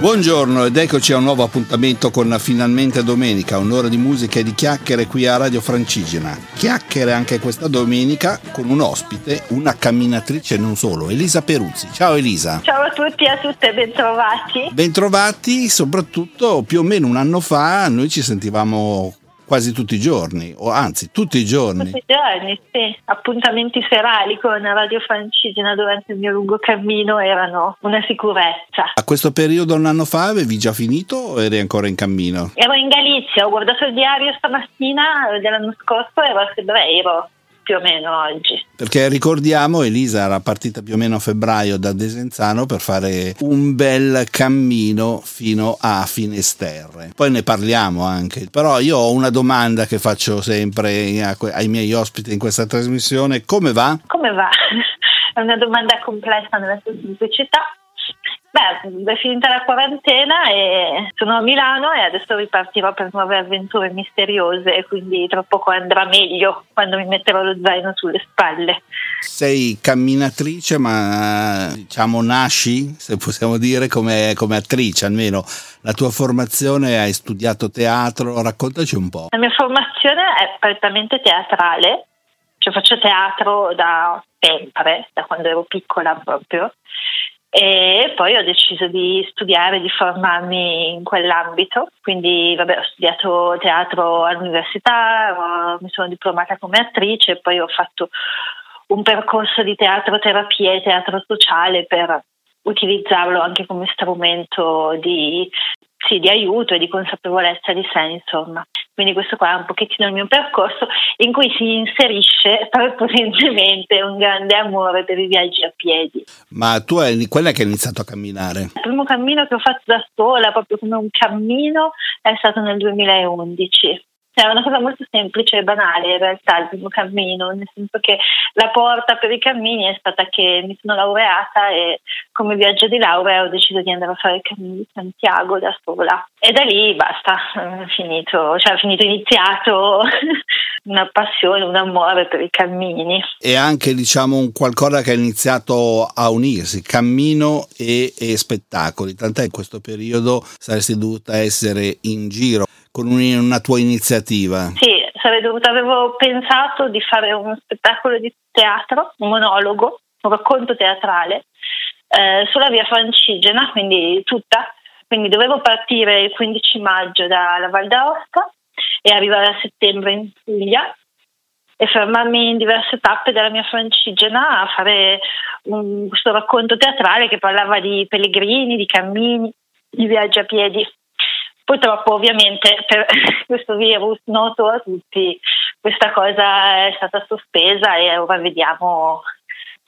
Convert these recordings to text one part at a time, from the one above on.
Buongiorno ed eccoci a un nuovo appuntamento con Finalmente Domenica, un'ora di musica e di chiacchiere qui a Radio Francigena. Chiacchiere anche questa domenica con un ospite, una camminatrice non solo, Elisa Peruzzi. Ciao Elisa. Ciao a tutti e a tutte, bentrovati. Bentrovati, soprattutto più o meno un anno fa noi ci sentivamo quasi tutti i giorni, o anzi tutti i giorni. Tutti i giorni, sì. Appuntamenti serali con Radio Francigena durante il mio lungo cammino erano una sicurezza. A questo periodo un anno fa avevi già finito o eri ancora in cammino? Ero in Galizia, ho guardato il diario stamattina dell'anno scorso, ero a febbraio più o meno oggi. Perché ricordiamo, Elisa era partita più o meno a febbraio da Desenzano per fare un bel cammino fino a Finesterre. Poi ne parliamo anche. Però io ho una domanda che faccio sempre ai miei ospiti in questa trasmissione. Come va? Come va? È una domanda complessa nella sua semplicità Beh, è finita la quarantena e sono a Milano e adesso ripartirò per nuove avventure misteriose e quindi tra poco andrà meglio quando mi metterò lo zaino sulle spalle. Sei camminatrice ma diciamo nasci, se possiamo dire, come, come attrice almeno. La tua formazione, hai studiato teatro, raccontaci un po'. La mia formazione è prettamente teatrale, cioè faccio teatro da sempre, da quando ero piccola proprio e poi ho deciso di studiare, di formarmi in quell'ambito, quindi vabbè, ho studiato teatro all'università, mi sono diplomata come attrice poi ho fatto un percorso di teatro terapia e teatro sociale per utilizzarlo anche come strumento di, sì, di aiuto e di consapevolezza di sé, insomma. Quindi questo qua è un pochettino il mio percorso in cui si inserisce prepotentemente un grande amore per i viaggi a piedi. Ma tu è quella che hai iniziato a camminare? Il primo cammino che ho fatto da sola, proprio come un cammino, è stato nel 2011. È una cosa molto semplice e banale in realtà il primo cammino, nel senso che la porta per i cammini è stata che mi sono laureata e come viaggio di laurea ho deciso di andare a fare il cammino di Santiago da sola. E da lì basta, è finito, cioè finito iniziato una passione, un amore per i cammini. E anche diciamo un qualcosa che ha iniziato a unirsi, cammino e, e spettacoli, tant'è in questo periodo saresti dovuta essere in giro con una tua iniziativa. Sì, sarei dovuta, avevo pensato di fare uno spettacolo di teatro, un monologo, un racconto teatrale eh, sulla via Francigena, quindi tutta. Quindi dovevo partire il 15 maggio dalla Val d'Aosta e arrivare a settembre in Puglia e fermarmi in diverse tappe della mia Francigena a fare un, questo racconto teatrale che parlava di pellegrini, di cammini, di viaggi a piedi. Purtroppo ovviamente per questo virus noto a tutti questa cosa è stata sospesa e ora vediamo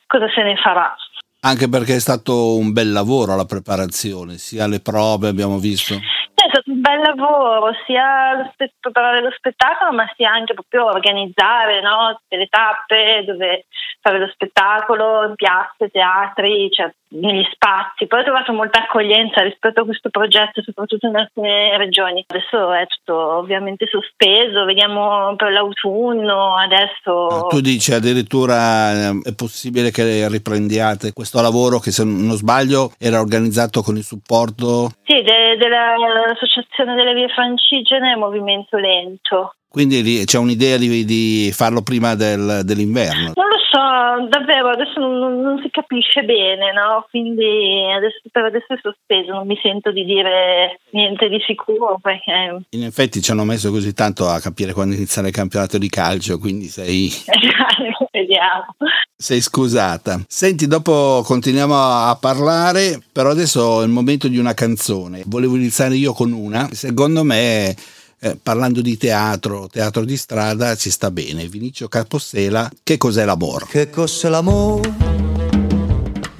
cosa se ne farà. Anche perché è stato un bel lavoro la preparazione, sia le prove abbiamo visto. È stato un bel lavoro, sia preparare lo spettacolo, ma sia anche proprio organizzare no? tutte le tappe dove fare lo spettacolo, in piazze, teatri, cioè negli spazi. Poi ho trovato molta accoglienza rispetto a questo progetto, soprattutto in alcune regioni. Adesso è tutto ovviamente sospeso, vediamo per l'autunno, adesso... Ah, tu dici addirittura eh, è possibile che riprendiate questo lavoro che se non sbaglio era organizzato con il supporto... Sì, de- dell'Associazione delle Vie Francigene Movimento Lento. Quindi c'è un'idea di, di farlo prima del, dell'inverno? Non lo so, davvero, adesso non, non si capisce bene, no? Quindi adesso, per adesso è sospeso, non mi sento di dire niente di sicuro perché... In effetti ci hanno messo così tanto a capire quando iniziare il campionato di calcio, quindi sei... Vediamo. Sei scusata. Senti, dopo continuiamo a parlare, però adesso è il momento di una canzone. Volevo iniziare io con una, secondo me eh, parlando di teatro, teatro di strada, ci sta bene. Vinicio Capostela, che cos'è l'amore? Che cos'è l'amore?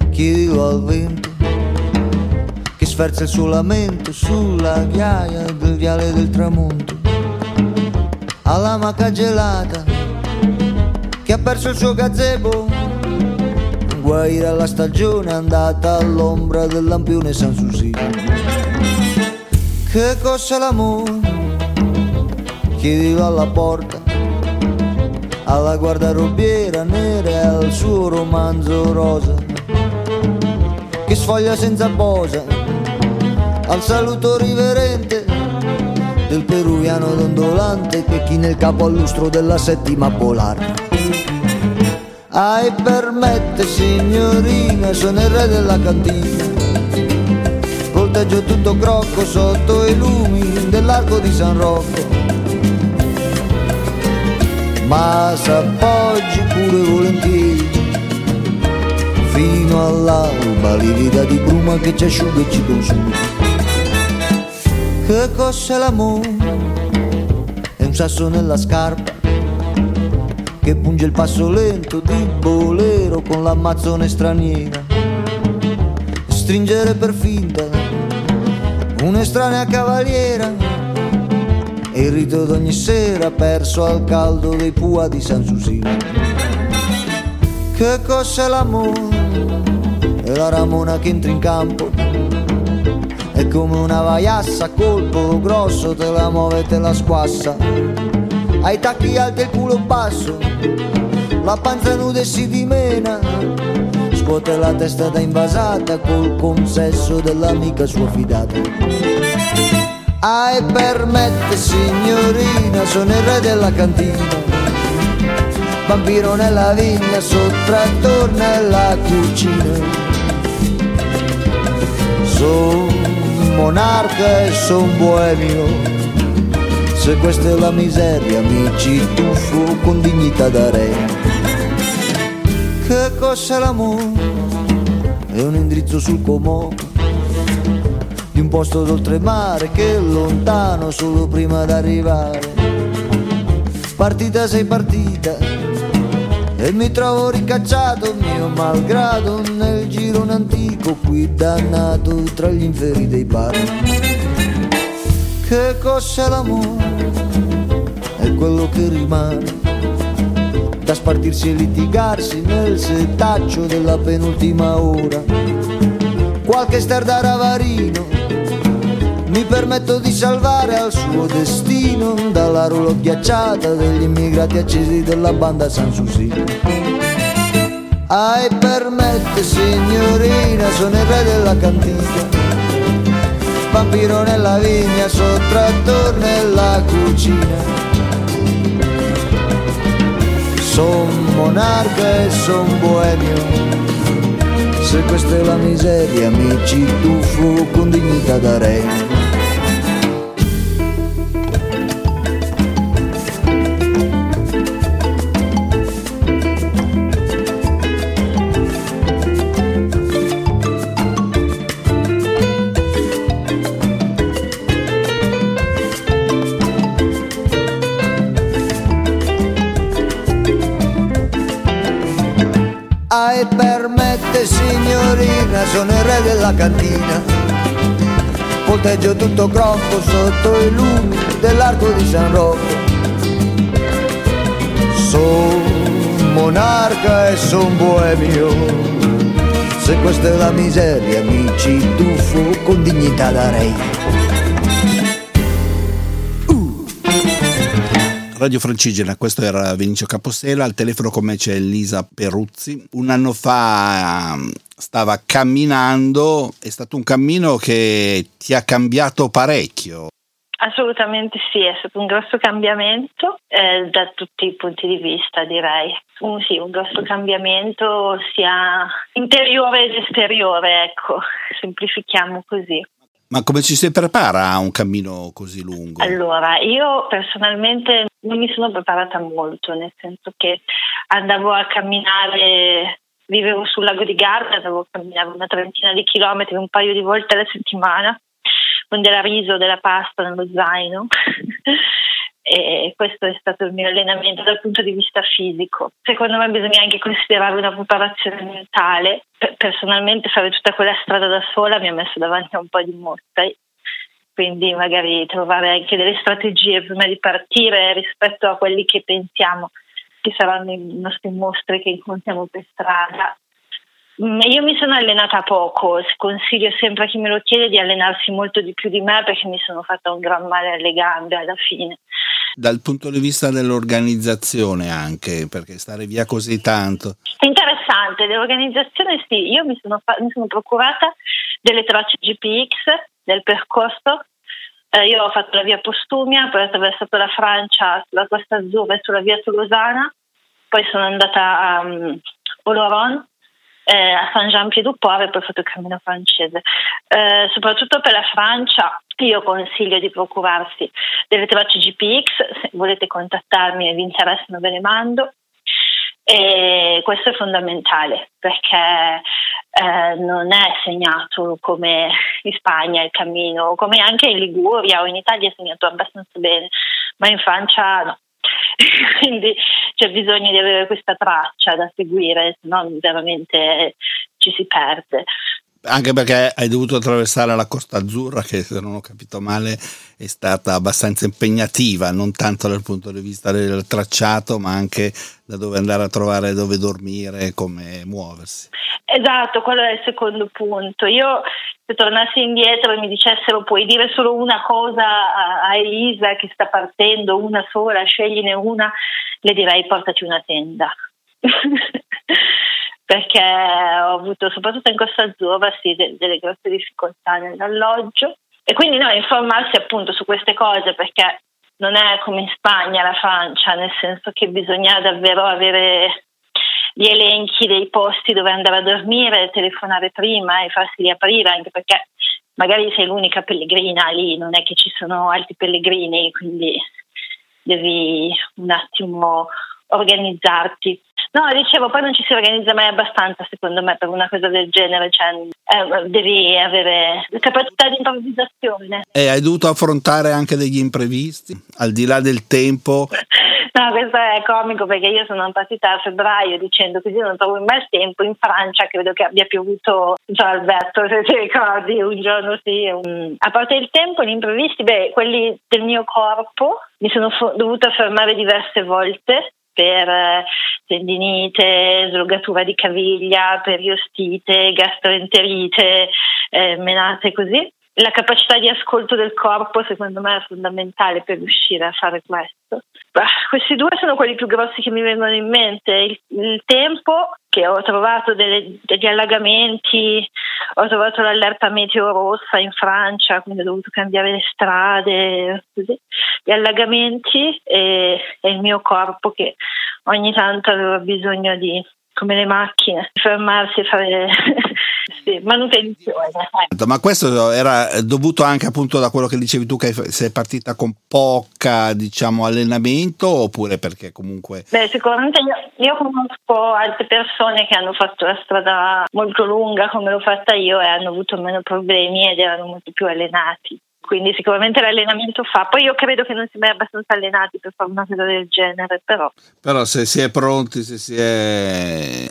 Chiedo al vento che sferza il suo lamento sulla ghiaia del viale del tramonto. Alla maca gelata che ha perso il suo gazebo. Guai dalla stagione andata all'ombra del lampione San Susi. Che cos'è l'amore? Chiedeva alla porta alla guardarobiera nera e al suo romanzo rosa che sfoglia senza posa al saluto riverente del peruviano dondolante che chi nel capo al lustro della settima polare. Ai permette signorina, sono il re della cantina, volteggio tutto crocco sotto i lumi dell'arco di San Rocco. Ma s'appoggi pure volentieri fino all'alba livida di bruma che ci asciuga e ci consuma che cos'è l'amore? È un sasso nella scarpa che punge il passo lento di bolero con l'ammazzone straniera. Stringere per finta un'estranea cavaliera e il rito d'ogni sera perso al caldo dei pua di San Susino. Che cos'è l'amore? È la ramona che entra in campo è come una vaiassa, colpo grosso, te la muove e te la squassa. Ai tacchi alti e il culo basso, la panza nuda e si dimena. Scuote la testa da invasata col consesso dell'amica sua fidata. Ai permette signorina, sono il re della cantina. Vampiro nella vigna, sottrattor nella cucina. Sono monarca e son boemio. Se questa è la miseria mi ci tuffo con dignità da re. Che cos'è l'amore? È un indirizzo sul comò di un posto d'oltremare che è lontano solo prima d'arrivare. Partita sei partita e mi trovo ricacciato mio malgrado nel girone antico qui dannato tra gli inferi dei bar. Che cos'è l'amore? È quello che rimane da spartirsi e litigarsi nel setaccio della penultima ora. Qualche star da ravarino mi permetto di salvare al suo destino dalla rulo ghiacciata degli immigrati accesi della banda San Susino. Ai permette signorina, sono il re della cantina, vampiro nella vigna, sottrattor nella cucina. Son monarca e son boemio se questa è la miseria mi ci tuffo con dignità da re cantina. Volteggio tutto crocco sotto i lumi dell'arco di San Rocco. Son monarca e son boemio. Se questa è la miseria mi ci tuffo con dignità da re. Radio Francigena, questo era Vinicio Capostela, al telefono con me c'è Elisa Peruzzi. Un anno fa stava camminando, è stato un cammino che ti ha cambiato parecchio. Assolutamente sì, è stato un grosso cambiamento eh, da tutti i punti di vista, direi. Un, sì, un grosso cambiamento sia interiore ed esteriore, ecco, semplifichiamo così. Ma come ci si prepara a un cammino così lungo? Allora, io personalmente non mi sono preparata molto, nel senso che andavo a camminare, vivevo sul lago di Garda, andavo a camminare una trentina di chilometri un paio di volte alla settimana, con della riso, della pasta nello zaino. e questo è stato il mio allenamento dal punto di vista fisico. Secondo me bisogna anche considerare una preparazione mentale. Personalmente fare tutta quella strada da sola mi ha messo davanti a un po' di mostri, quindi magari trovare anche delle strategie prima di partire rispetto a quelli che pensiamo che saranno i nostri mostri che incontriamo per strada Mm, io mi sono allenata poco, consiglio sempre a chi me lo chiede di allenarsi molto di più di me perché mi sono fatta un gran male alle gambe alla fine. Dal punto di vista dell'organizzazione anche, perché stare via così tanto. È interessante, l'organizzazione sì, io mi sono, fa- mi sono procurata delle tracce GPX del percorso. Eh, io ho fatto la via Postumia, poi ho attraversato la Francia sulla Costa Azzurra e sulla via Tolosana, poi sono andata a um, Oloron, eh, a Saint-Jean-Pied-du-Port e poi ho fatto il cammino francese. Eh, soprattutto per la Francia io consiglio di procurarsi delle tracce GPX, se volete contattarmi e vi interessano ve le mando. E questo è fondamentale perché eh, non è segnato come in Spagna il cammino, come anche in Liguria o in Italia è segnato abbastanza bene, ma in Francia no. Quindi c'è bisogno di avere questa traccia da seguire, se no veramente ci si perde anche perché hai dovuto attraversare la Costa Azzurra che se non ho capito male è stata abbastanza impegnativa, non tanto dal punto di vista del tracciato ma anche da dove andare a trovare dove dormire, come muoversi. Esatto, quello è il secondo punto. Io se tornassi indietro e mi dicessero puoi dire solo una cosa a Elisa che sta partendo, una sola, scegliene una, le direi portati una tenda. perché ho avuto soprattutto in Costa Azzurra sì, de- delle grosse difficoltà nell'alloggio. E quindi no, informarsi appunto su queste cose perché non è come in Spagna, la Francia, nel senso che bisogna davvero avere gli elenchi dei posti dove andare a dormire, telefonare prima e farsi riaprire anche perché magari sei l'unica pellegrina lì, non è che ci sono altri pellegrini, quindi devi un attimo organizzarti. No, dicevo, poi non ci si organizza mai abbastanza, secondo me, per una cosa del genere, cioè eh, devi avere capacità di improvvisazione. E hai dovuto affrontare anche degli imprevisti, al di là del tempo? No, questo è comico perché io sono partita a febbraio dicendo così non trovo mai il tempo. In Francia credo che abbia piovuto, cioè Alberto, se ti ricordi, un giorno sì. Un... A parte il tempo, gli imprevisti, beh, quelli del mio corpo, mi sono fo- dovuta fermare diverse volte per eh, tendinite, slogatura di caviglia, periostite, gastroenterite, eh, menate così. La capacità di ascolto del corpo secondo me è fondamentale per riuscire a fare questo. Bah, questi due sono quelli più grossi che mi vengono in mente. Il, il tempo, che ho trovato delle, degli allagamenti, ho trovato l'allerta meteo rossa in Francia, quindi ho dovuto cambiare le strade, così. gli allagamenti e, e il mio corpo che ogni tanto aveva bisogno di come le macchine, fermarsi e fare sì, manutenzione. Ma questo era dovuto anche appunto da quello che dicevi tu che sei partita con poca diciamo allenamento oppure perché comunque... Beh sicuramente io, io conosco altre persone che hanno fatto la strada molto lunga come l'ho fatta io e hanno avuto meno problemi ed erano molto più allenati quindi sicuramente l'allenamento fa. Poi io credo che non si mai abbastanza allenati per fare una cosa del genere, però. Però se si è pronti, se si è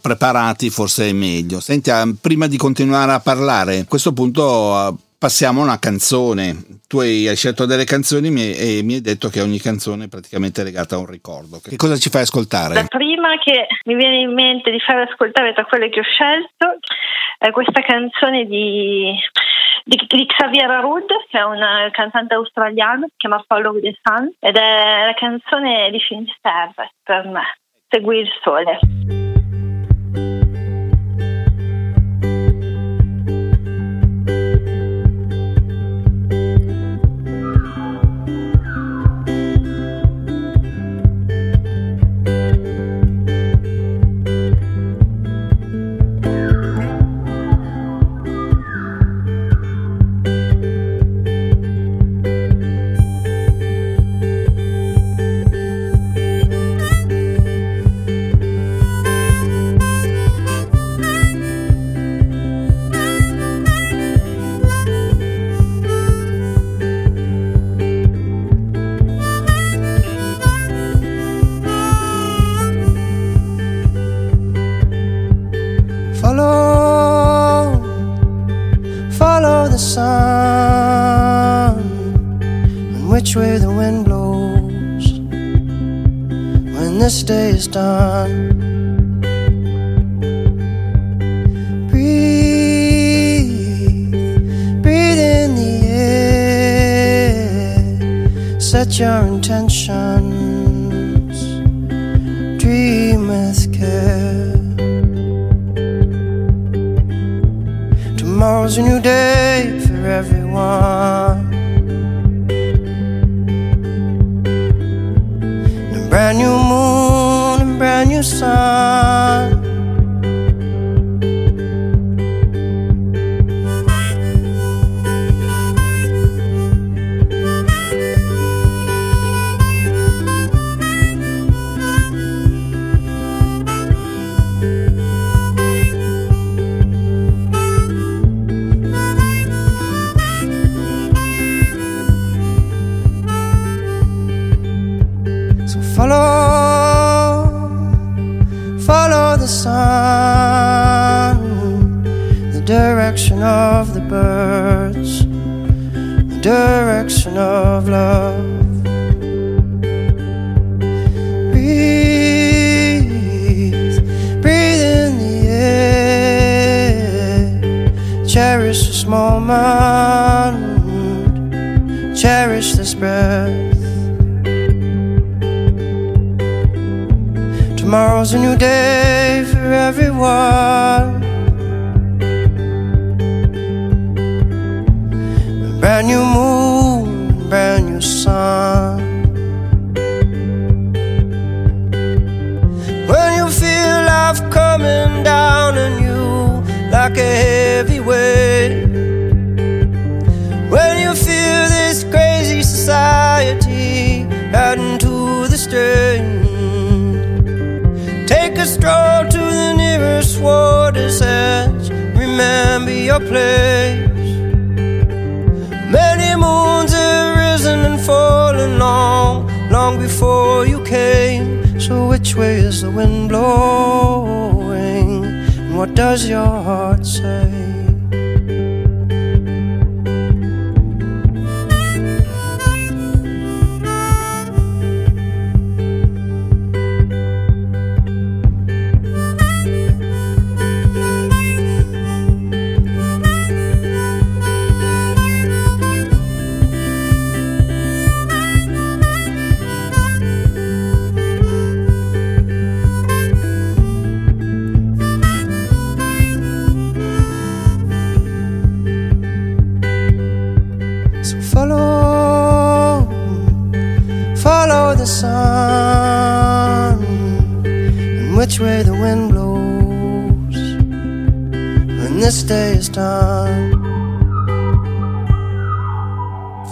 preparati, forse è meglio. Senti, ah, prima di continuare a parlare, a questo punto ah, passiamo a una canzone. Tu hai scelto delle canzoni e mi hai detto che ogni canzone è praticamente legata a un ricordo. Che cosa ci fai ascoltare? La prima che mi viene in mente di fare ascoltare tra quelle che ho scelto è questa canzone di di, di Xavier Arud, che è un cantante australiano, si chiama Follow the Sun, ed è la canzone di Finisterre per me, Segui il sole. sun and which way the wind blows when this day is done. Breathe, breathe in the air, set your intentions, dream with care. Tomorrow's a new day everyone. A brand new moon and brand new sun. Which way is the wind blowing? And what does your heart say?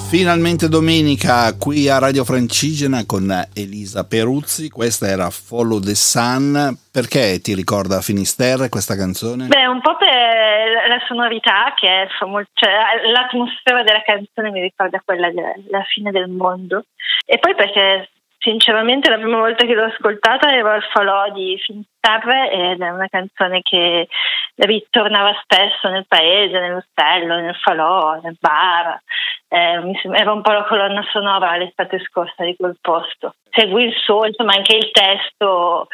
Finalmente domenica qui a Radio Francigena con Elisa Peruzzi, questa era Follow the Sun, perché ti ricorda Finisterre questa canzone? Beh, un po' per la sonorità che è cioè, l'atmosfera della canzone mi ricorda quella della fine del mondo. E poi perché Sinceramente la prima volta che l'ho ascoltata ero al falò di Finisterre ed è una canzone che ritornava spesso nel paese, nell'ostello, nel falò, nel bar. Eh, era un po' la colonna sonora l'estate scorsa di quel posto. Segui il suo, insomma anche il testo,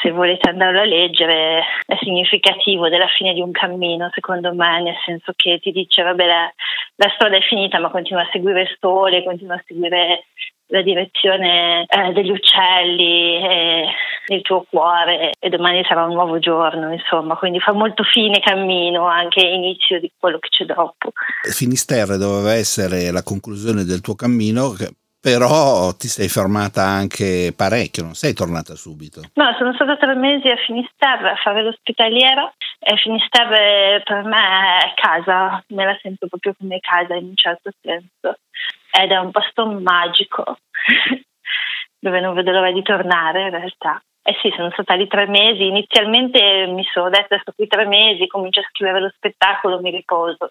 se volete andarlo a leggere, è significativo della fine di un cammino, secondo me, nel senso che ti dice, vabbè, la, la strada è finita, ma continua a seguire il sole, continua a seguire la direzione eh, degli uccelli e il tuo cuore e domani sarà un nuovo giorno, insomma, quindi fa molto fine cammino anche inizio di quello che c'è dopo. Finisterre doveva essere la conclusione del tuo cammino, però ti sei fermata anche parecchio, non sei tornata subito. No, sono stata tre mesi a Finisterre a fare l'ospitaliera e Finisterre per me è casa, me la sento proprio come casa in un certo senso ed è un posto magico dove non vedo l'ora di tornare in realtà. Eh sì, sono stata lì tre mesi. Inizialmente mi sono detta sto qui tre mesi, comincio a scrivere lo spettacolo, mi riposo.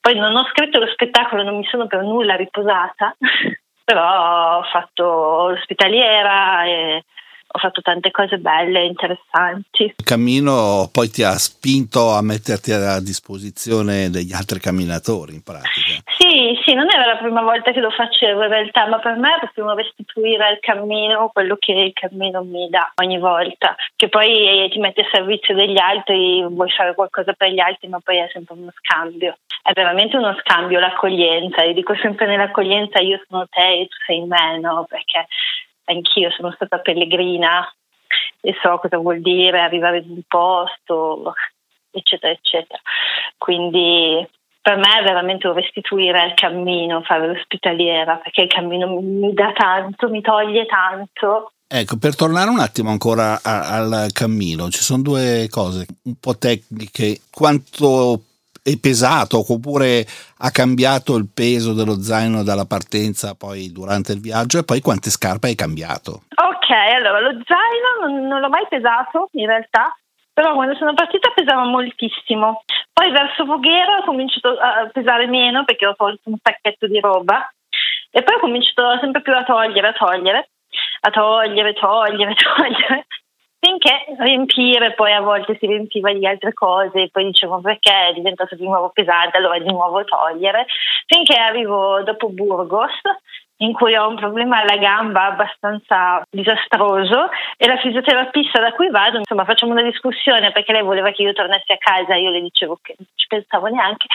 Poi non ho scritto lo spettacolo, non mi sono per nulla riposata, però ho fatto l'ospitaliera e ho fatto tante cose belle interessanti. Il cammino poi ti ha spinto a metterti a disposizione degli altri camminatori in pratica. Sì, sì, non era la prima volta che lo facevo in realtà, ma per me è proprio restituire al cammino quello che il cammino mi dà ogni volta, che poi ti metti a servizio degli altri, vuoi fare qualcosa per gli altri, ma poi è sempre uno scambio. È veramente uno scambio l'accoglienza, io dico sempre nell'accoglienza io sono te e tu sei me, no? Perché anch'io sono stata pellegrina e so cosa vuol dire arrivare in un posto, eccetera, eccetera. Quindi per me è veramente restituire al cammino, fare l'ospitaliera, perché il cammino mi dà tanto, mi toglie tanto. Ecco, per tornare un attimo ancora a, al cammino, ci sono due cose un po' tecniche. Quanto è pesato oppure ha cambiato il peso dello zaino dalla partenza poi durante il viaggio e poi quante scarpe hai cambiato? Ok, allora lo zaino non, l'ho mai pesato in realtà, però quando sono partita pesava moltissimo. Poi verso Voghera ho cominciato a pesare meno perché ho tolto un pacchetto di roba e poi ho cominciato sempre più a togliere, a togliere, a togliere, togliere, togliere finché riempire poi a volte si riempiva di altre cose poi dicevo perché è diventato di nuovo pesante allora di nuovo togliere. Finché arrivo dopo Burgos in cui ho un problema alla gamba abbastanza disastroso e la fisioterapista da cui vado, insomma facciamo una discussione perché lei voleva che io tornassi a casa, io le dicevo che non ci pensavo neanche,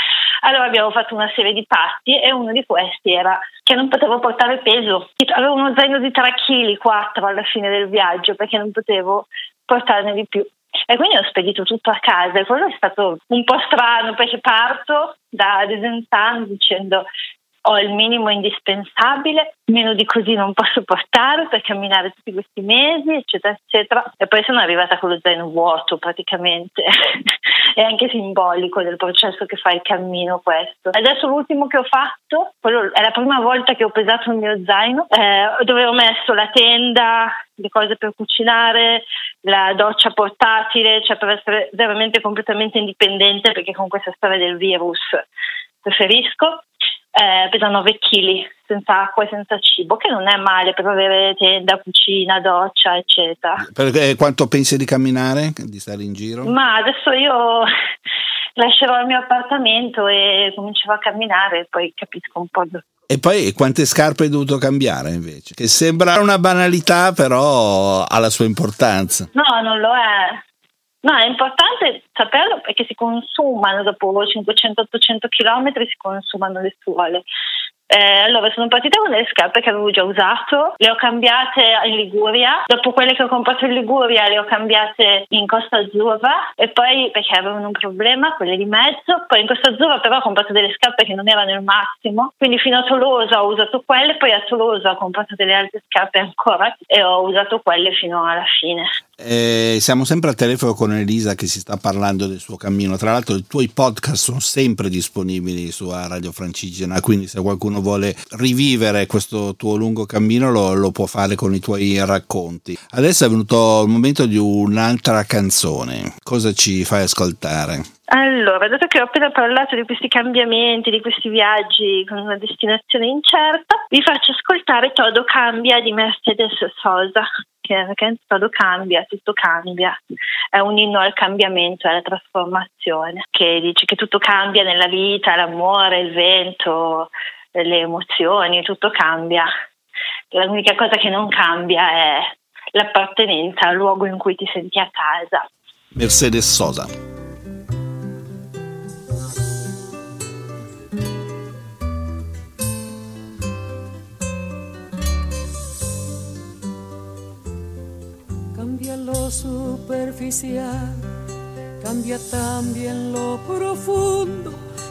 allora abbiamo fatto una serie di patti e uno di questi era che non potevo portare peso, avevo uno zaino di 3 kg, 4 alla fine del viaggio perché non potevo portarne di più. E quindi ho spedito tutto a casa e quello è stato un po' strano perché parto da Desenzano dicendo ho il minimo indispensabile, meno di così non posso portare per camminare tutti questi mesi, eccetera, eccetera. E poi sono arrivata con lo zaino vuoto praticamente. è anche simbolico del processo che fa il cammino questo. Adesso l'ultimo che ho fatto, è la prima volta che ho pesato il mio zaino, eh, dove ho messo la tenda, le cose per cucinare, la doccia portatile, cioè per essere veramente completamente indipendente perché con questa storia del virus preferisco eh, pesa 9 kg senza acqua e senza cibo, che non è male per avere tenda, cucina, doccia, eccetera. Perché, quanto pensi di camminare, di stare in giro? Ma adesso io lascerò il mio appartamento e comincerò a camminare poi capisco un po'. E poi quante scarpe hai dovuto cambiare invece? Che sembra una banalità, però ha la sua importanza. No, non lo è. No, è importante saperlo perché si consumano dopo 500-800 km, si consumano le suole. Eh, allora, sono partita con delle scarpe che avevo già usato, le ho cambiate in Liguria, dopo quelle che ho comprato in Liguria le ho cambiate in Costa Azzurra e poi perché avevano un problema, quelle di mezzo, poi in Costa Azzurra però ho comprato delle scarpe che non erano il massimo, quindi fino a Tolosa ho usato quelle, poi a Tolosa ho comprato delle altre scarpe ancora e ho usato quelle fino alla fine. Eh, siamo sempre al telefono con Elisa che si sta parlando del suo cammino. Tra l'altro, i tuoi podcast sono sempre disponibili su Radio Francigena. Quindi, se qualcuno vuole rivivere questo tuo lungo cammino, lo, lo, può fare con i tuoi racconti. Adesso è venuto il momento di un'altra canzone. Cosa ci fai ascoltare? Allora, dato che ho appena parlato di questi cambiamenti, di questi viaggi con una destinazione incerta, vi faccio ascoltare Todo cambia di Mercedes Sosa perché todo cambia, tutto cambia. È un inno al cambiamento, alla trasformazione, che dice che tutto cambia nella vita, l'amore, il vento, le emozioni, tutto cambia. L'unica cosa che non cambia è l'appartenenza al luogo in cui ti senti a casa. Mercedes Sosa. lo superficial, cambia también lo profundo,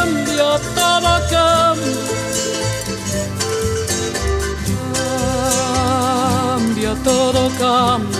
cambia, todo cambia. Cambia, todo cambia.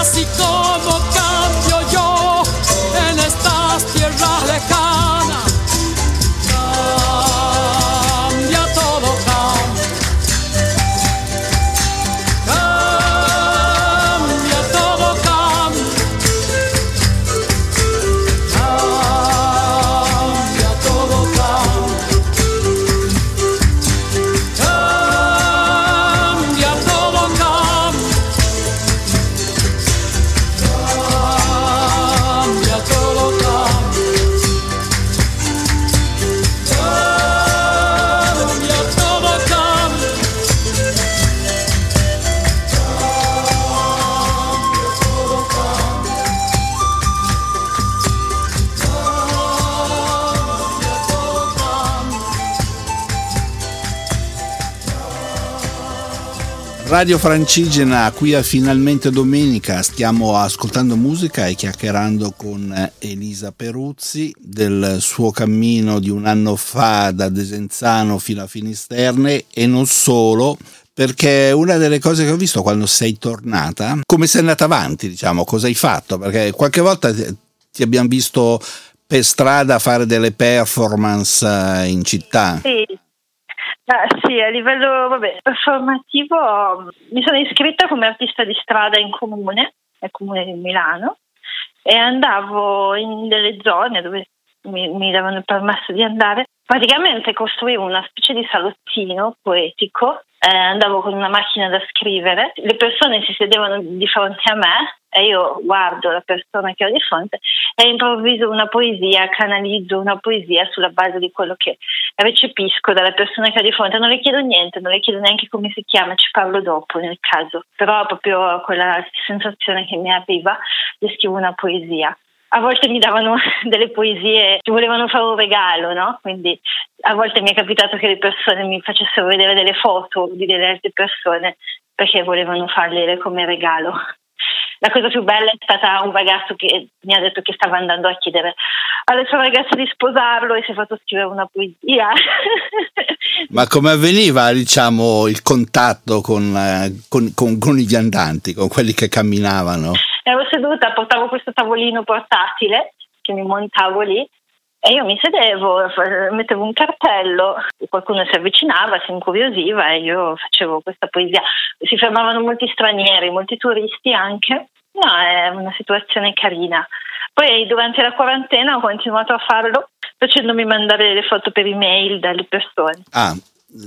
Así como Radio Francigena, qui a Finalmente Domenica stiamo ascoltando musica e chiacchierando con eh, Elisa Peruzzi del suo cammino di un anno fa da Desenzano fino a Finisterne e non solo, perché una delle cose che ho visto quando sei tornata, come sei andata avanti, diciamo, cosa hai fatto? Perché qualche volta ti abbiamo visto per strada fare delle performance eh, in città. Sì. Ah, sì, a livello vabbè, performativo um, mi sono iscritta come artista di strada in comune, nel comune di Milano, e andavo in delle zone dove mi, mi davano permesso di andare. Praticamente costruivo una specie di salottino poetico, eh, andavo con una macchina da scrivere, le persone si sedevano di fronte a me e io guardo la persona che ho di fronte e improvviso una poesia, canalizzo una poesia sulla base di quello che recepisco dalla persona che ho di fronte. Non le chiedo niente, non le chiedo neanche come si chiama, ci parlo dopo nel caso, però proprio quella sensazione che mi arriva, le scrivo una poesia. A volte mi davano delle poesie che volevano fare un regalo, no? Quindi a volte mi è capitato che le persone mi facessero vedere delle foto di delle altre persone perché volevano fargliele come regalo. La cosa più bella è stata un ragazzo che mi ha detto che stava andando a chiedere alla sua ragazza di sposarlo e si è fatto scrivere una poesia. Ma come avveniva, diciamo, il contatto con, eh, con- con- con i viandanti, con quelli che camminavano? Ero seduta, portavo questo tavolino portatile che mi montavo lì e io mi sedevo, mettevo un cartello, qualcuno si avvicinava, si incuriosiva e io facevo questa poesia. Si fermavano molti stranieri, molti turisti anche. No, è una situazione carina. Poi durante la quarantena ho continuato a farlo facendomi mandare le foto per email dalle persone. Ah,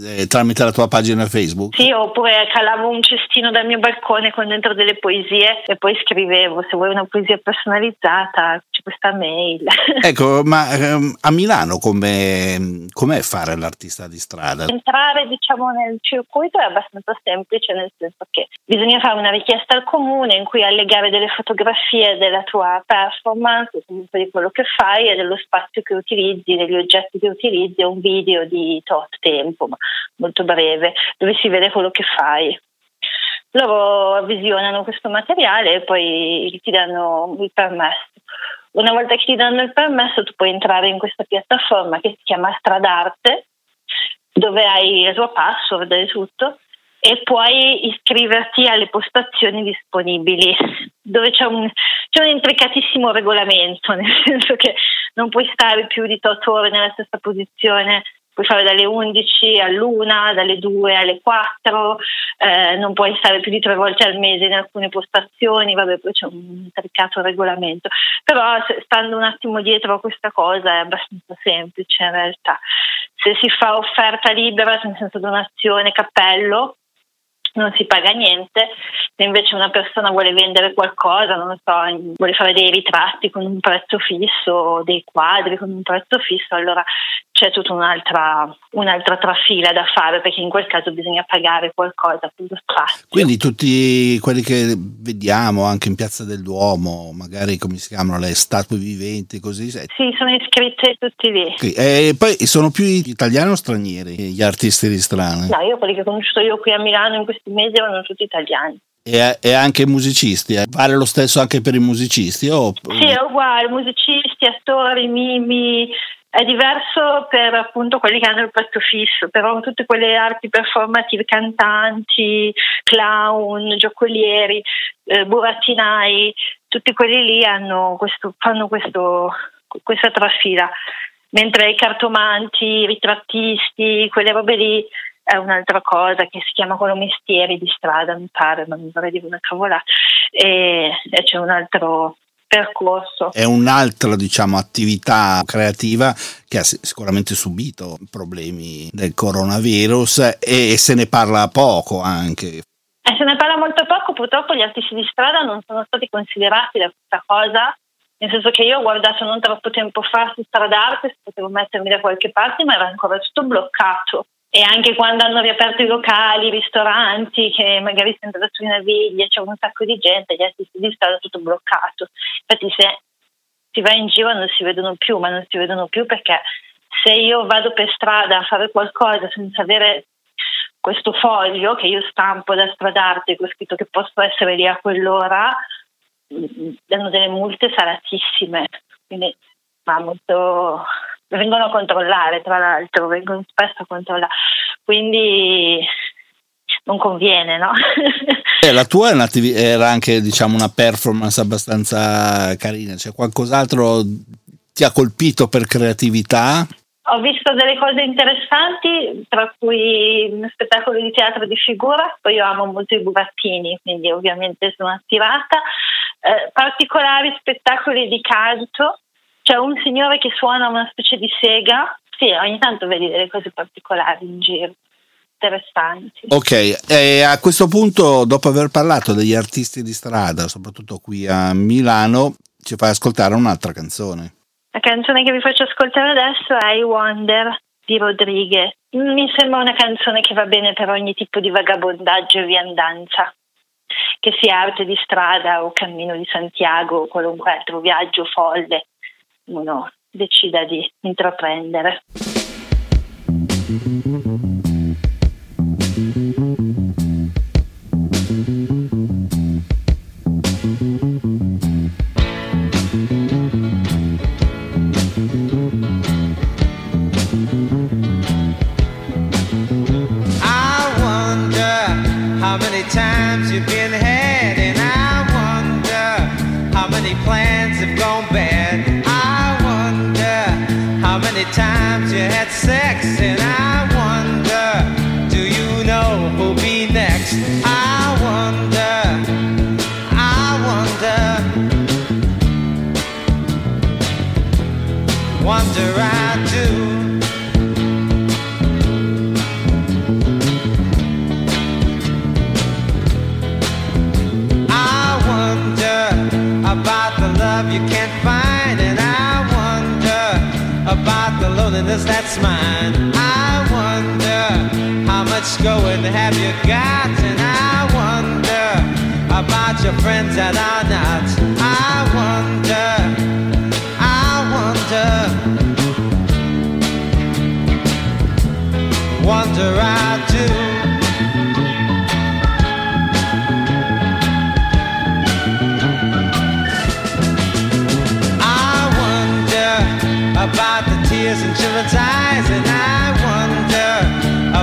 eh, tramite la tua pagina Facebook? Sì, oppure calavo un cestino dal mio balcone con dentro delle poesie e poi scrivevo se vuoi una poesia personalizzata c'è questa mail. Ecco, ma ehm, a Milano come com'è fare l'artista di strada? Entrare diciamo nel circuito è abbastanza semplice nel senso che bisogna fare una richiesta al comune in cui allegare delle fotografie della tua performance, comunque di quello che fai e dello spazio che utilizzi, degli oggetti che utilizzi, un video di tot tempo molto breve, dove si vede quello che fai. Loro visionano questo materiale e poi ti danno il permesso. Una volta che ti danno il permesso, tu puoi entrare in questa piattaforma che si chiama Stradarte, dove hai il tuo password e tutto, e puoi iscriverti alle postazioni disponibili, dove c'è un, c'è un intricatissimo regolamento, nel senso che non puoi stare più di 8 ore nella stessa posizione puoi fare dalle 11 all'una, dalle 2 alle 4, eh, non puoi stare più di tre volte al mese in alcune postazioni, vabbè poi c'è un intricato regolamento, però stando un attimo dietro a questa cosa è abbastanza semplice in realtà. Se si fa offerta libera, nel senso donazione, cappello, non si paga niente, se invece una persona vuole vendere qualcosa, non so, vuole fare dei ritratti con un prezzo fisso, dei quadri con un prezzo fisso, allora c'è tutta un'altra, un'altra trafila da fare perché in quel caso bisogna pagare qualcosa per lo spazio. Quindi tutti quelli che vediamo anche in Piazza del Duomo, magari come si chiamano le statue viventi, così? Sì, sono iscritte tutti lì. E poi sono più italiani o stranieri gli artisti di strada? No, io quelli che ho conosciuto io qui a Milano in questi mesi erano tutti italiani. E, e, anche musicisti, eh? vale lo stesso anche per i musicisti? O... Sì, è uguale, musicisti, attori, mimi, è diverso per appunto quelli che hanno il pezzo fisso, però tutte quelle arti performative, cantanti, clown, giocolieri, eh, burattinai, tutti quelli lì questo, fanno questo, questa trafila, mentre i cartomanti, i ritrattisti, quelle robe lì è un'altra cosa che si chiama quello mestieri di strada, mi pare, ma non vorrei dire una cavolata, e, e c'è un altro percorso. È un'altra diciamo, attività creativa che ha sicuramente subito problemi del coronavirus e, se ne parla poco anche. Eh, se ne parla molto poco, purtroppo gli artisti di strada non sono stati considerati da questa cosa, nel senso che io ho guardato non troppo tempo fa su Stradarte, potevo mettermi da qualche parte, ma era ancora tutto bloccato e anche quando hanno riaperto i locali, i ristoranti, che magari si è andato su una veglia, c'è un sacco di gente, gli artisti di strada tutto bloccato. Infatti se si va in giro non si vedono più, ma non si vedono più perché se io vado per strada a fare qualcosa senza avere questo foglio che io stampo da stradarte con scritto che posso essere lì a quell'ora, danno delle multe salatissime. Quindi va molto vengono a controllare, tra l'altro, vengono spesso a controllare. Quindi non conviene, no? eh, la tua era anche diciamo, una performance abbastanza carina, cioè qualcos'altro ti ha colpito per creatività? Ho visto delle cose interessanti, tra cui uno spettacolo di teatro di figura, poi io amo molto i burattini, quindi ovviamente sono attirata. Eh, particolari spettacoli di canto, c'è un signore che suona una specie di sega. Sì, ogni tanto vedi delle cose particolari in giro. Interessanti. Ok, e a questo punto, dopo aver parlato degli artisti di strada, soprattutto qui a Milano, ci fai ascoltare un'altra canzone. La canzone che vi faccio ascoltare adesso è I Wonder di Rodriguez. Mi sembra una canzone che va bene per ogni tipo di vagabondaggio e viandanza, che sia arte di strada o cammino di Santiago o qualunque altro viaggio folle uno decida di intraprendere. Wonders that's mine. I wonder how much going have you got, and I wonder about your friends that are not. I wonder, I wonder, wonder I do. Tears in children's eyes, and I wonder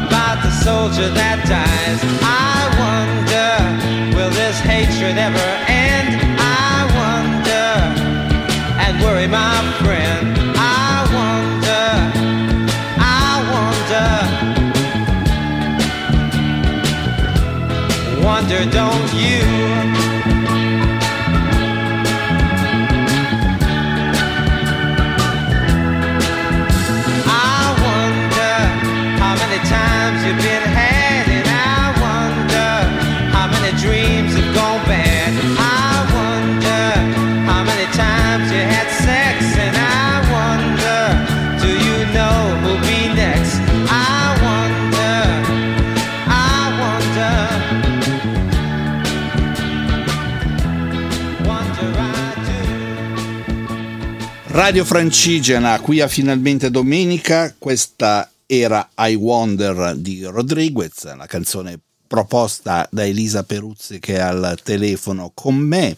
about the soldier that dies. I wonder, will this hatred ever end? I wonder, and worry my friend. I wonder, I wonder, wonder, don't Radio Francigena, qui a finalmente domenica, questa era I Wonder di Rodriguez, la canzone proposta da Elisa Peruzzi che è al telefono con me.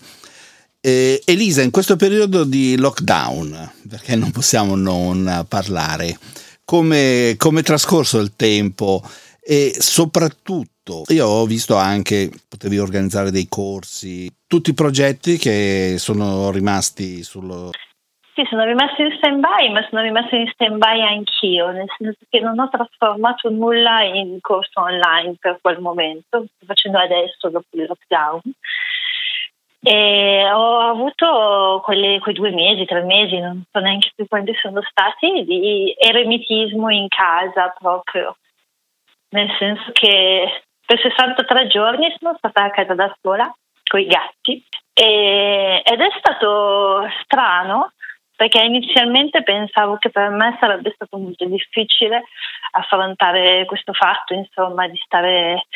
Eh, Elisa, in questo periodo di lockdown, perché non possiamo non parlare, come, è trascorso il tempo e soprattutto io ho visto anche, potevi organizzare dei corsi, tutti i progetti che sono rimasti sullo sì, sono rimasta in stand-by, ma sono rimasta in stand-by anch'io, nel senso che non ho trasformato nulla in corso online per quel momento, sto facendo adesso dopo il lockdown. E ho avuto quelle, quei due mesi, tre mesi, non so neanche più quanti sono stati, di eremitismo in casa proprio, nel senso che per 63 giorni sono stata a casa da sola con i gatti e, ed è stato strano perché inizialmente pensavo che per me sarebbe stato molto difficile affrontare questo fatto, insomma, di stare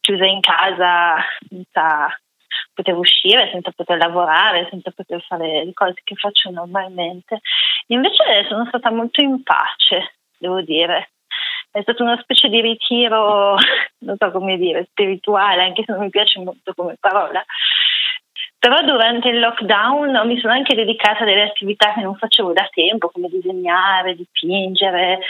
chiusa in casa senza poter uscire, senza poter lavorare, senza poter fare le cose che faccio normalmente. Invece sono stata molto in pace, devo dire. È stato una specie di ritiro, non so come dire, spirituale, anche se non mi piace molto come parola, però durante il lockdown mi sono anche dedicata a delle attività che non facevo da tempo, come disegnare, dipingere,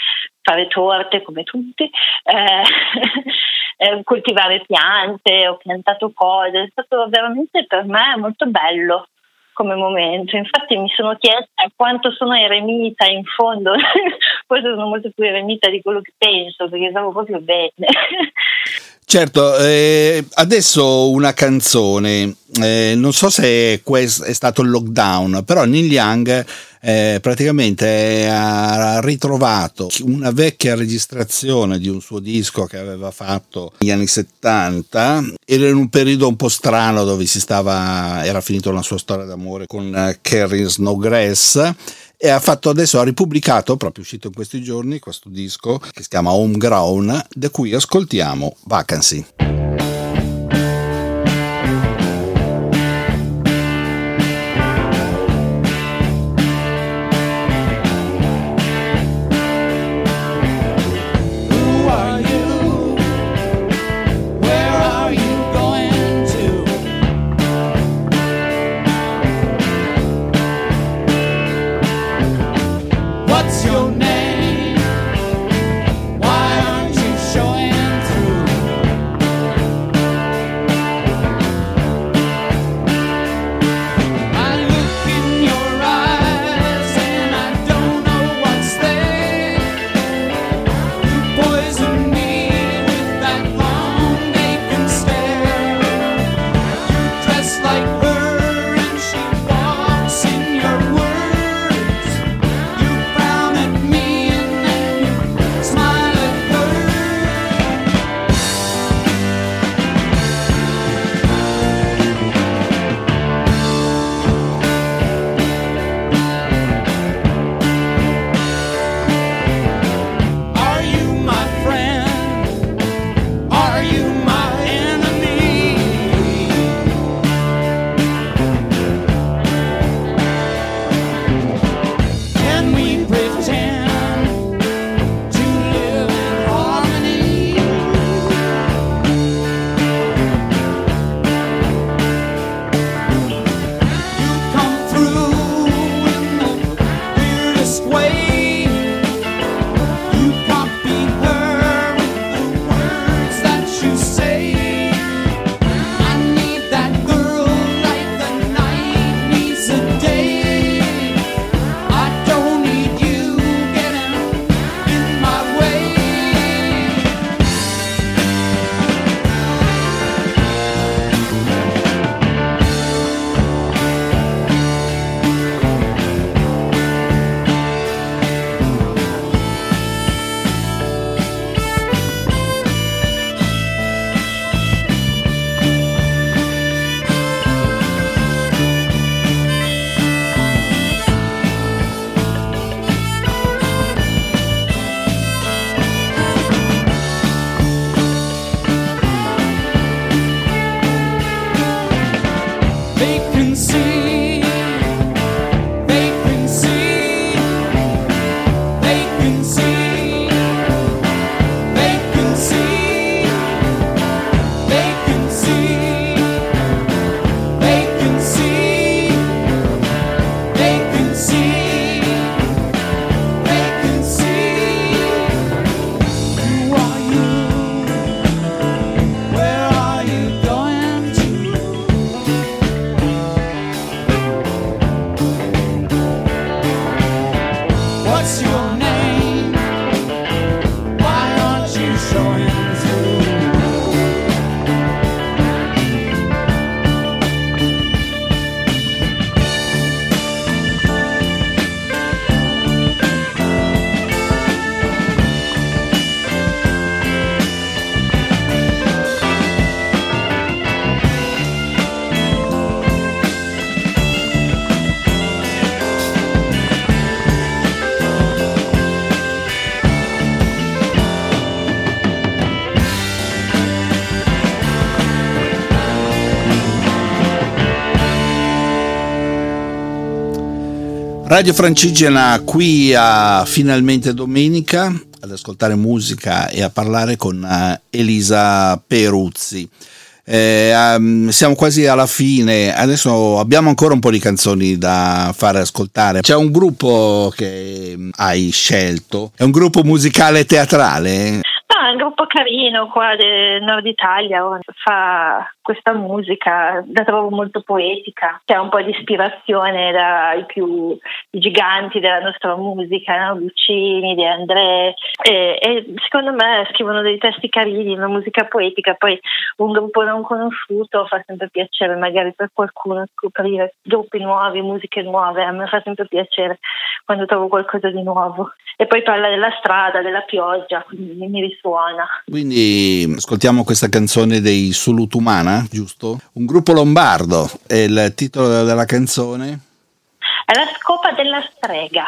fare torte come tutti, eh, eh, coltivare piante, ho piantato cose, è stato veramente per me molto bello come momento. Infatti mi sono chiesta quanto sono eremita in fondo, forse sono molto più eremita di quello che penso, perché stavo proprio bene. Certo, eh, adesso una canzone, eh, non so se questo è stato il lockdown, però Neil Young eh, praticamente ha ritrovato una vecchia registrazione di un suo disco che aveva fatto negli anni 70, era in un periodo un po' strano dove si stava, era finita una sua storia d'amore con Carrie Snowgrass e ha fatto adesso, ha ripubblicato, proprio uscito in questi giorni, questo disco che si chiama Homegrown, da cui ascoltiamo Vacancy. Radio Francigena qui a finalmente domenica ad ascoltare musica e a parlare con eh, Elisa Peruzzi. Eh, um, siamo quasi alla fine, adesso abbiamo ancora un po' di canzoni da fare ascoltare. C'è un gruppo che hai scelto, è un gruppo musicale teatrale? No, è un gruppo carino qua del nord Italia, fa questa musica, la trovo molto poetica, c'è un po' di ispirazione dai più giganti della nostra musica, no? Guccini, De André, e, e, secondo me scrivono dei testi carini, una musica poetica, poi un gruppo non conosciuto fa sempre piacere magari per qualcuno scoprire gruppi nuovi, musiche nuove, a me fa sempre piacere quando trovo qualcosa di nuovo. E poi parla della strada, della pioggia, quindi mi risuona. Quindi ascoltiamo questa canzone dei Sulutumana giusto? Un gruppo lombardo è il titolo della canzone? È la scopa della strega.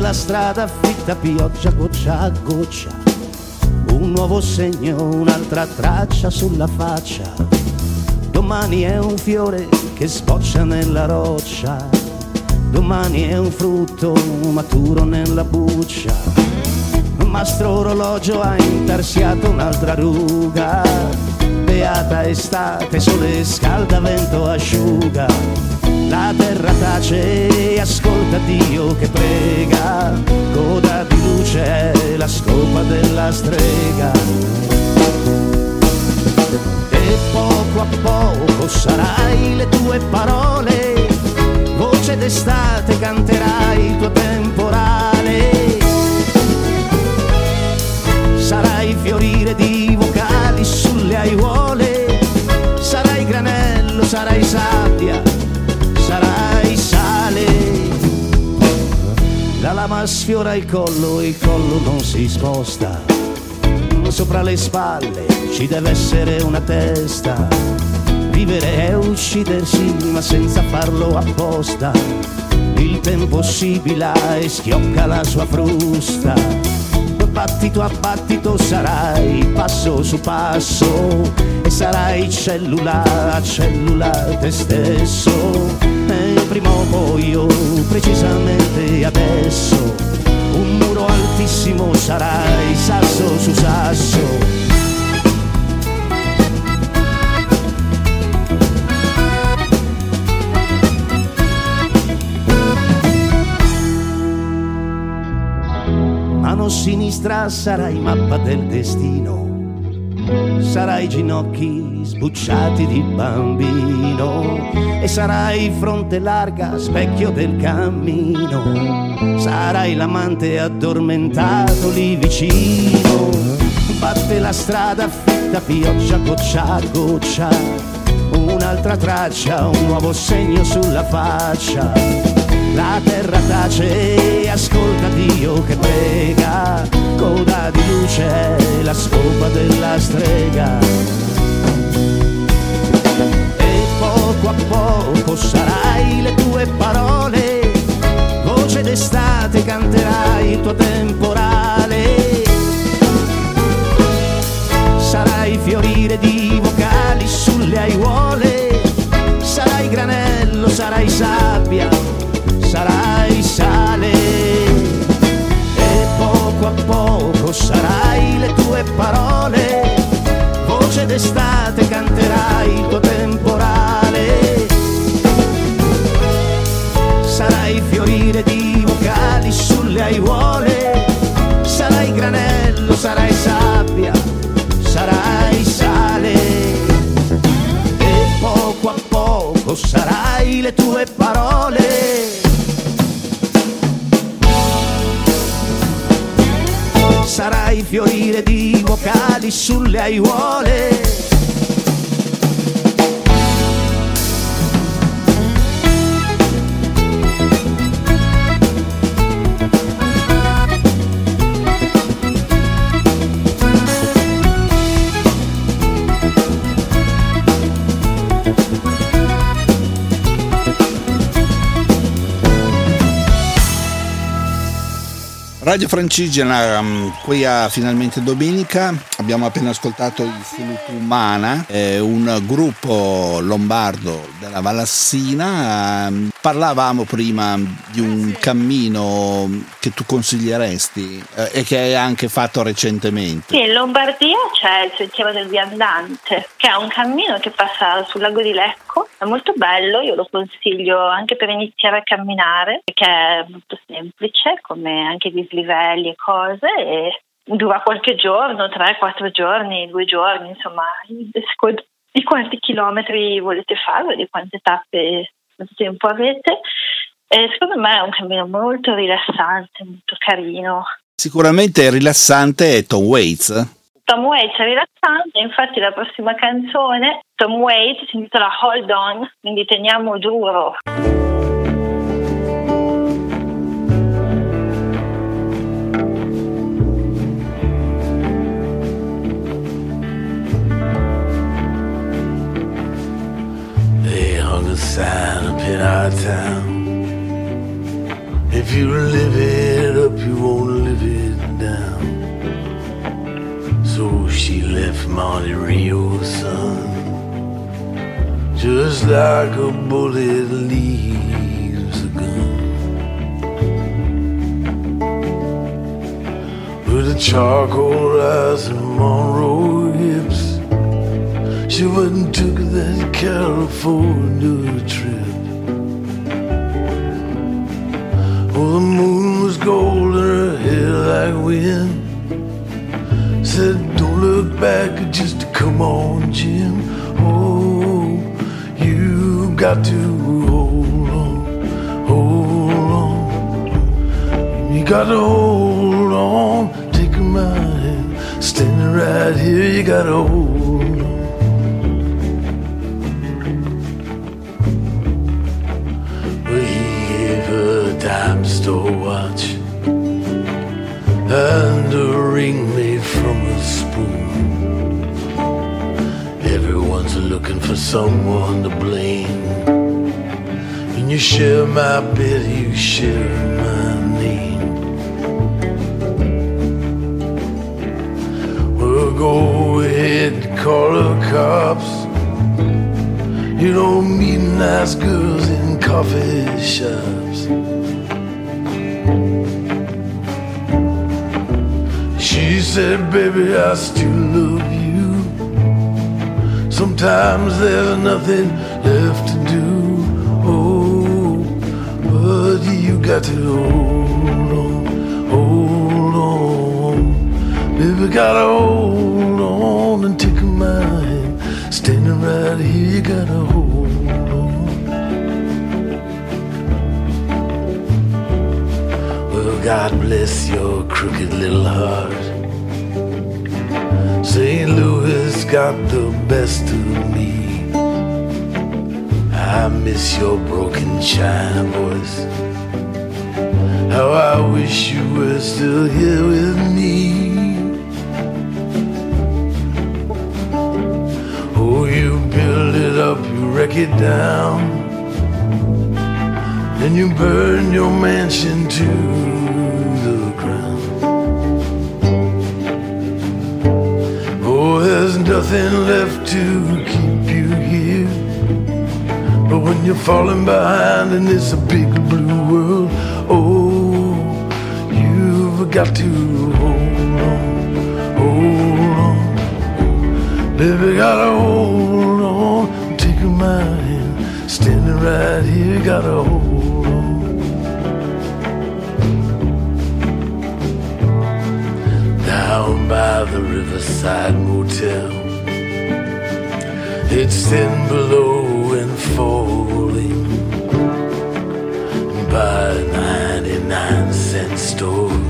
La strada fitta pioggia goccia a goccia, un nuovo segno, un'altra traccia sulla faccia. Domani è un fiore che sboccia nella roccia, domani è un frutto maturo nella buccia. Un mastro orologio ha intarsiato un'altra ruga, beata estate, sole scalda, vento asciuga la terra tace e ascolta Dio che prega, coda di luce la scopa della strega. E poco a poco sarai le tue parole, voce d'estate canterai il tuo temporale. Sarai fiorire di vocali sulle aiuole, sarai granello, sarai sabbia lama sfiora il collo, il collo non si sposta. Sopra le spalle ci deve essere una testa. Vivere è uccidersi, ma senza farlo apposta. Il tempo sibila e schiocca la sua frusta battito a battito sarai passo su passo e sarai cellula a cellula te stesso prima o poi o precisamente adesso un muro altissimo sarai sasso su sasso. Mano sinistra sarai mappa del destino sarai ginocchi sbucciati di bambino e sarai fronte larga, specchio del cammino. Sarai l'amante addormentato lì vicino. Batte la strada fitta, pioggia goccia a goccia. Un'altra traccia, un nuovo segno sulla faccia. La terra tace e ascolta Dio che prega, coda di luce, la scopa della strega. Poco a poco sarai le tue parole, sulle aiuole Radio Francigena, mm, qui a Finalmente Domenica, abbiamo appena ascoltato il Flutto Umana, un gruppo lombardo della Valassina. Ehm, parlavamo prima di un cammino che tu consiglieresti eh, e che hai anche fatto recentemente. Sì, in Lombardia c'è il Sentiero del Viandante, che è un cammino che passa sul lago di Lecco, è molto bello, io lo consiglio anche per iniziare a camminare, perché è molto semplice, come anche di dislivelli e cose e dura qualche giorno, 3-4 giorni, 2 giorni, insomma, di quanti chilometri volete fare, di quante tappe, quanto tempo avete. E secondo me è un cammino molto rilassante, molto carino. Sicuramente rilassante è Tom Waits. Tom Waits è rilassante, infatti la prossima canzone, Tom Waits, si intitola Hold On, quindi teniamo giuro. Sign up in our town. If you live it up, you won't live it down. So she left Monte Rio's son, just like a bullet leaves a gun. With a charcoal eyes and Monroe. She and took that California trip. Oh, the moon was gold and her hair like wind. Said, don't look back, just come on, Jim. Oh, you got to hold on, hold on. You got to hold on, take my hand. Standing right here, you got to hold dime store watch and a ring made from a spoon. Everyone's looking for someone to blame. And you share my bed, you share my name. Well, go ahead, call the cops. You don't meet nice girls in coffee shops. Said, baby, I still love you. Sometimes there's nothing left to do. Oh, but you got to hold on, hold on. Baby, gotta hold on and take my hand. Standing right here, you gotta hold on. Well, God bless your crooked little heart. St. Louis got the best of me. I miss your broken china voice. How I wish you were still here with me. Oh, you build it up, you wreck it down. Then you burn your mansion to nothing left to keep you here. But when you're falling behind and it's a big blue world, oh, you've got to hold on, hold on. Baby, gotta hold on, take my hand, standing right here, gotta hold Down by the Riverside Motel, it's thin below and falling by a 99 cent store.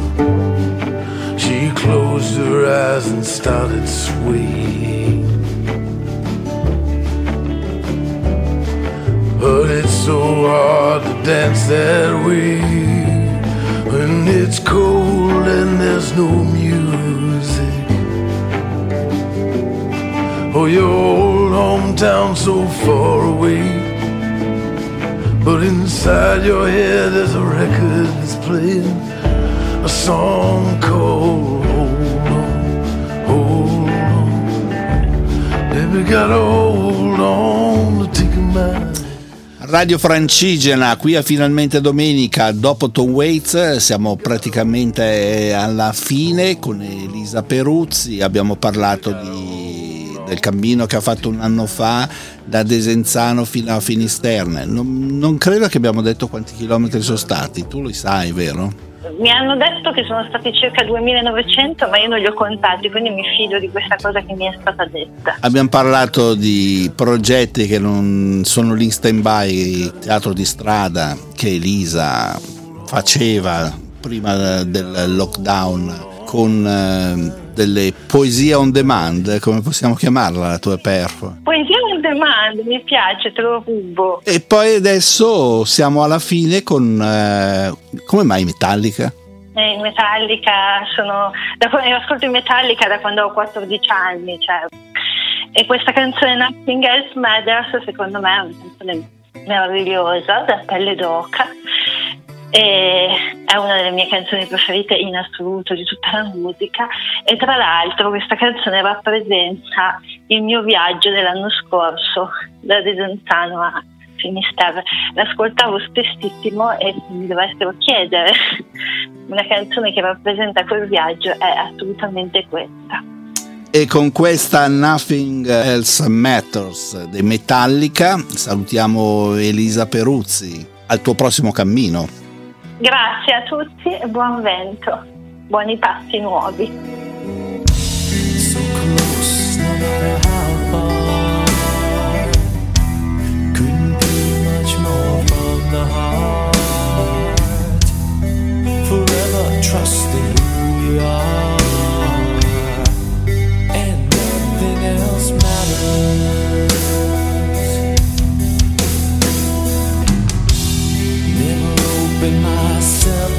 She closed her eyes and started swaying. But it's so hard to dance that way when it's cold and there's no music. Oh, your old hometown so far away. But inside your head there's a record that's playing. a song called Hold On, Hold On. Baby, gotta hold on to take a man. Radio Francigena, qui a finalmente domenica, dopo Tom Waits, siamo praticamente alla fine con Elisa Peruzzi, abbiamo parlato di, del cammino che ha fatto un anno fa da Desenzano fino a Finisterne. Non, non credo che abbiamo detto quanti chilometri sono stati, tu lo sai, vero? Mi hanno detto che sono stati circa 2900, ma io non li ho contati, quindi mi fido di questa cosa che mi è stata detta. Abbiamo parlato di progetti che non sono lì in stand-by, teatro di strada che Elisa faceva prima del lockdown con eh, delle poesie on demand, come possiamo chiamarla la tua perf? Poesia on demand, mi piace, te lo rubo. E poi adesso siamo alla fine con... Eh, come mai Metallica? Eh, in Metallica sono... Da, io ascolto in Metallica da quando ho 14 anni, cioè, e questa canzone Nothing Else Matters secondo me è una canzone meravigliosa, da pelle d'oca e è una delle mie canzoni preferite in assoluto di tutta la musica. E tra l'altro questa canzone rappresenta il mio viaggio dell'anno scorso da Desenzano a Finisterre. L'ascoltavo spessissimo e mi dovessero chiedere una canzone che rappresenta quel viaggio è assolutamente questa. E con questa Nothing Else Matters dei Metallica salutiamo Elisa Peruzzi. Al tuo prossimo cammino Grazie a tutti e buon vento, buoni passi nuovi. So close, no matter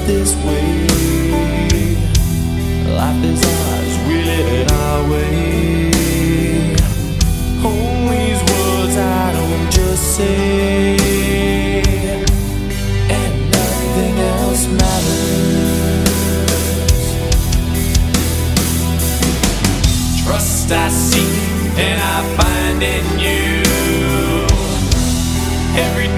this way. Life is ours, we live it our way. Hold these words I don't just say, and nothing else matters. Trust I seek and I find in you. Every